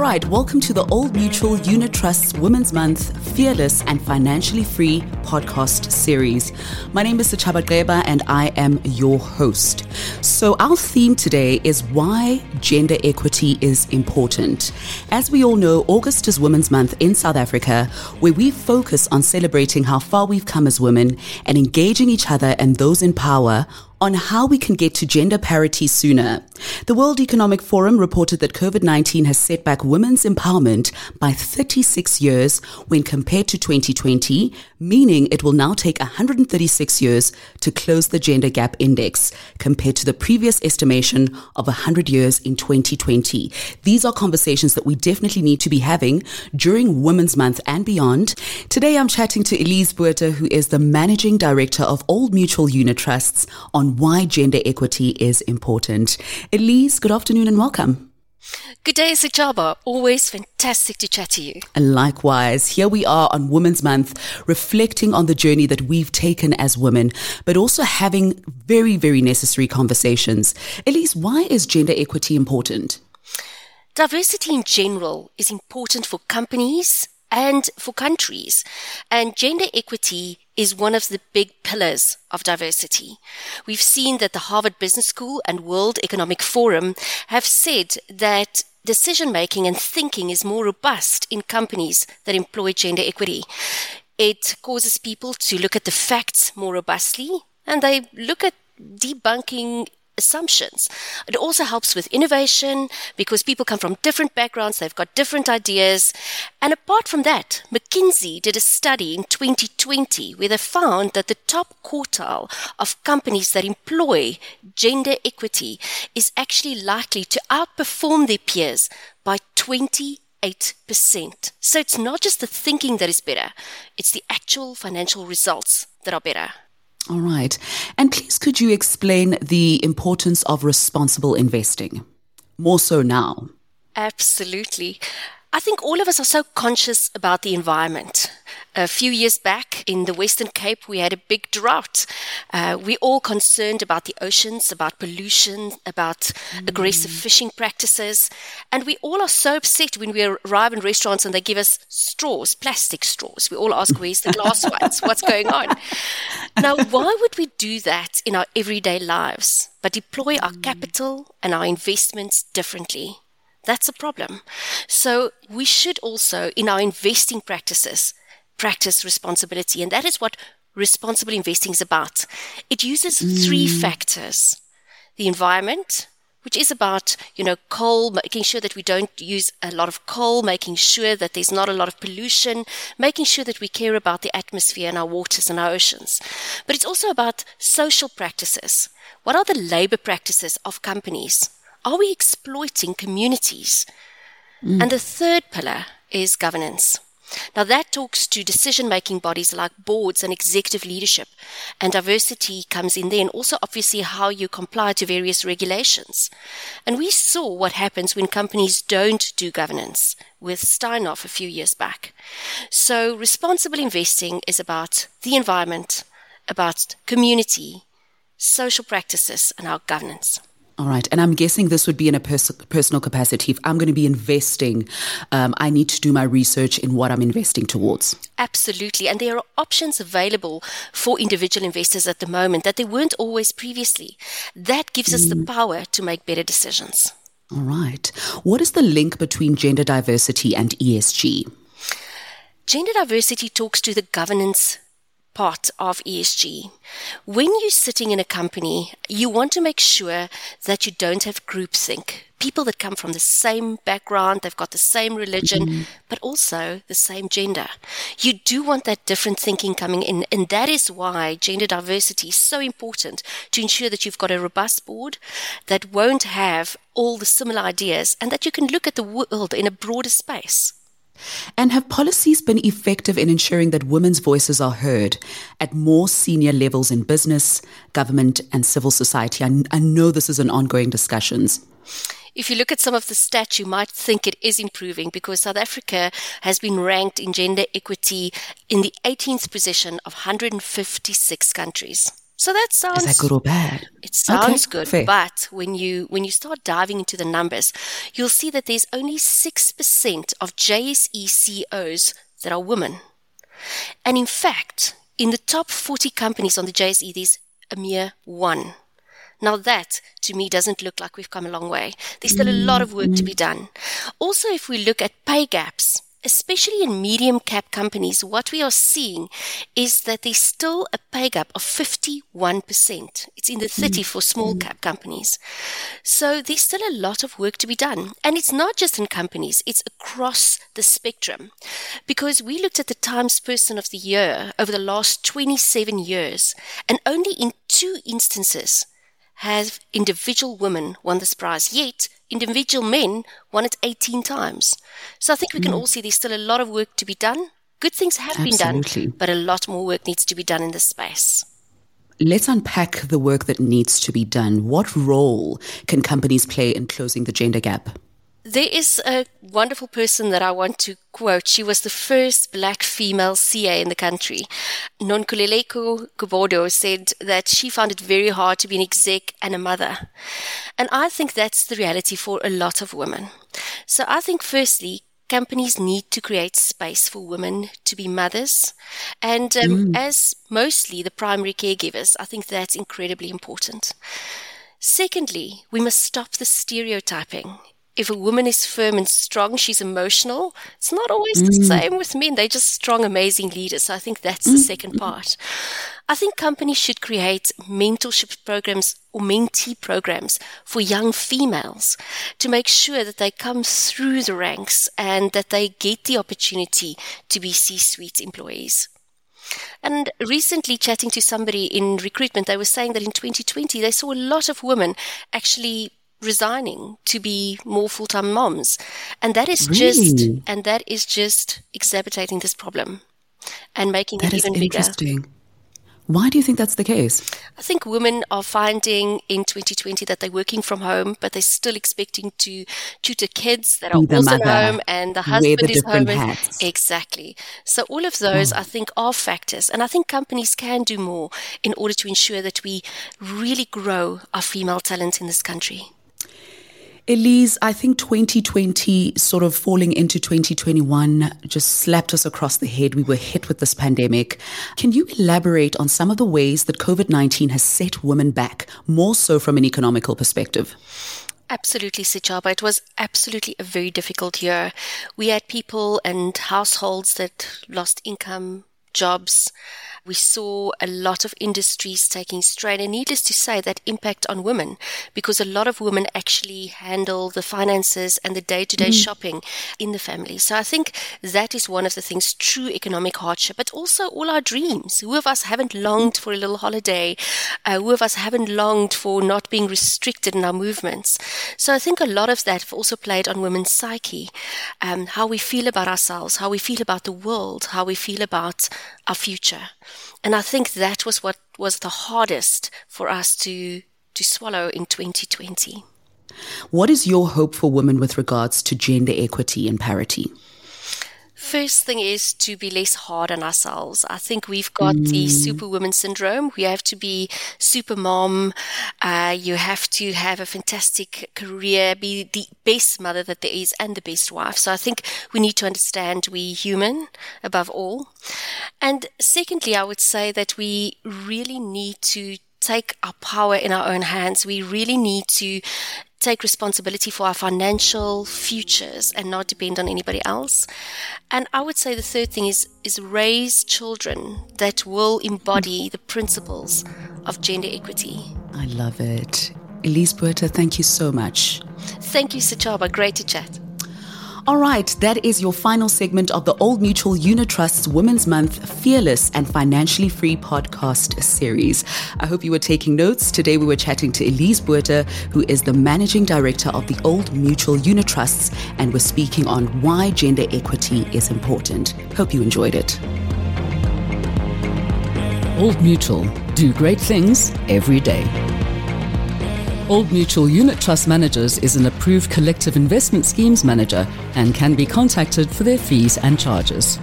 All right, welcome to the Old Mutual Unit Trust's Women's Month Fearless and Financially Free podcast series. My name is Sachaba Greba and I am your host. So, our theme today is why gender equity is important. As we all know, August is Women's Month in South Africa, where we focus on celebrating how far we've come as women and engaging each other and those in power on how we can get to gender parity sooner. The World Economic Forum reported that COVID 19 has set back women's empowerment by 36 years when compared to 2020, meaning it will now take 136 years to close the gender gap index compared to the previous estimation of 100 years in 2020. These are conversations that we definitely need to be having during Women's Month and beyond. Today I'm chatting to Elise Botha, who is the Managing Director of Old Mutual Unit Trusts on why gender equity is important. Elise, good afternoon and welcome. Good day, Sachaba. Always fantastic to chat to you. And likewise, here we are on Women's Month, reflecting on the journey that we've taken as women, but also having very, very necessary conversations. Elise, why is gender equity important? Diversity in general is important for companies and for countries. And gender equity is one of the big pillars of diversity. We've seen that the Harvard Business School and World Economic Forum have said that decision making and thinking is more robust in companies that employ gender equity. It causes people to look at the facts more robustly and they look at debunking assumptions. It also helps with innovation because people come from different backgrounds, they've got different ideas. And apart from that, McKinsey did a study in 2020 where they found that the top quartile of companies that employ gender equity is actually likely to outperform their peers by 20 8%. So it's not just the thinking that is better, it's the actual financial results that are better. All right. And please, could you explain the importance of responsible investing? More so now. Absolutely. I think all of us are so conscious about the environment. A few years back in the Western Cape, we had a big drought. Uh, we're all concerned about the oceans, about pollution, about mm. aggressive fishing practices. And we all are so upset when we arrive in restaurants and they give us straws, plastic straws. We all ask, where's the glass ones? What's going on? Now, why would we do that in our everyday lives, but deploy our mm. capital and our investments differently? That's a problem. So we should also, in our investing practices, practice responsibility. And that is what responsible investing is about. It uses mm. three factors. The environment, which is about, you know, coal, making sure that we don't use a lot of coal, making sure that there's not a lot of pollution, making sure that we care about the atmosphere and our waters and our oceans. But it's also about social practices. What are the labor practices of companies? Are we exploiting communities? Mm. And the third pillar is governance. Now that talks to decision making bodies like boards and executive leadership and diversity comes in there and also obviously how you comply to various regulations. And we saw what happens when companies don't do governance with Steinhoff a few years back. So responsible investing is about the environment, about community, social practices and our governance. All right. And I'm guessing this would be in a pers- personal capacity. If I'm going to be investing, um, I need to do my research in what I'm investing towards. Absolutely. And there are options available for individual investors at the moment that there weren't always previously. That gives us the mm. power to make better decisions. All right. What is the link between gender diversity and ESG? Gender diversity talks to the governance part of ESG. When you're sitting in a company, you want to make sure that you don't have groupthink. People that come from the same background, they've got the same religion, mm-hmm. but also the same gender. You do want that different thinking coming in, and that is why gender diversity is so important to ensure that you've got a robust board that won't have all the similar ideas and that you can look at the world in a broader space. And have policies been effective in ensuring that women's voices are heard at more senior levels in business, government, and civil society? I, I know this is an ongoing discussions. If you look at some of the stats, you might think it is improving because South Africa has been ranked in gender equity in the 18th position of 156 countries. So that sounds Is that good or bad? It sounds Okay, good, fair. but when you when you start diving into the numbers, you'll see that there's only 6% of JSE CEOs that are women. And in fact, in the top 40 companies on the JSE, there's a mere one. Now that, to me, doesn't look like we've come a long way. There's still a lot of work to be mm-hmm. done. Also, if we look at pay gaps, especially in medium cap companies, what we are seeing is that there's still a pay gap of 51%. It's in the hmm. 30 for small hmm. cap companies. So there's still a lot of work to be done. And it's not just in companies, it's across the spectrum. Because we looked at the Times Person of the Year over the last 27 years, and only in two instances have individual women won this prize, yet individual men won it 18 times. So I think we can all hmm. see there's still a lot of work to be done. Good things have been done, but a lot more work needs to be done in this space. Let's unpack the work that needs to be done. What role can companies play in closing the gender gap? There is a wonderful person that I want to quote. She was the first black female CA in the country. Nonkululeko Gobodo said that she found it very hard to be an exec and a mother. And I think that's the reality for a lot of women. So I think firstly, companies need to create space for women to be mothers. And um, as mostly the primary caregivers, I think that's incredibly important. Secondly, we must stop the stereotyping. If a woman is firm and strong, she's emotional. It's not always the mm. same with men. They're just strong, amazing leaders. So I think that's the second mm-hmm. part. I think companies should create mentorship programs or mentee programs for young females to make sure that they come through the ranks and that they get the opportunity to be C-suite employees. And recently, chatting to somebody in recruitment, they were saying that in 2020, they saw a lot of women actually resigning to be more full-time moms. And that is just, and that is just exacerbating this problem and making That it is even bigger. interesting. Why do you think that's the case? I think women are finding in 2020 that they're working from home, but they're still expecting to tutor kids that are the also mother, home and the husband the is home. hats. Exactly. So all of those, I think, are factors. And I think companies can do more in order to ensure that we really grow our female talent in this country. Elise, I think 2020 sort of falling into 2021 just slapped us across the head. We were hit with this pandemic. Can you elaborate on some of the ways that COVID 19 has set women back, more so from an economical perspective? Absolutely, Sichaba. It was absolutely a very difficult year. We had people and households that lost income, jobs. We saw a lot of industries taking strain, and needless to say, that impact on women because a lot of women actually handle the finances and the day to day shopping in the family. So I think that is one of the things true economic hardship, but also all our dreams. Who of us haven't longed for a little holiday? Uh, who of us haven't longed for not being restricted in our movements? So I think a lot of that also played on women's psyche, um, how we feel about ourselves, how we feel about the world, how we feel about our future. And I think that was what was the hardest for us to to swallow in 2020. What is your hope for women with regards to gender equity and parity? First thing is to be less hard on ourselves. I think we've got the superwoman syndrome. We have to be super mom. Uh, you have to have a fantastic career, be the best mother that there is and the best wife. So I think we need to understand we human above all. And secondly, I would say that we really need to take our power in our own hands. We really need to take responsibility for our financial futures and not depend on anybody else. And I would say the third thing is is raise children that will embody the principles of gender equity. I love it. Elise Botha, thank you so much. Thank you, Sachaba. Great to chat. All right, that is your final segment of the Old Mutual Unit Trust's Women's Month Fearless and Financially Free podcast series. I hope you were taking notes. Today we were chatting to Elise Botha, who is the managing director of the Old Mutual Unit Trusts, and we're speaking on why gender equity is important. Hope you enjoyed it. Old Mutual. Do great things every day. Old Mutual Unit Trust Managers is an approved collective investment schemes manager and can be contacted for their fees and charges.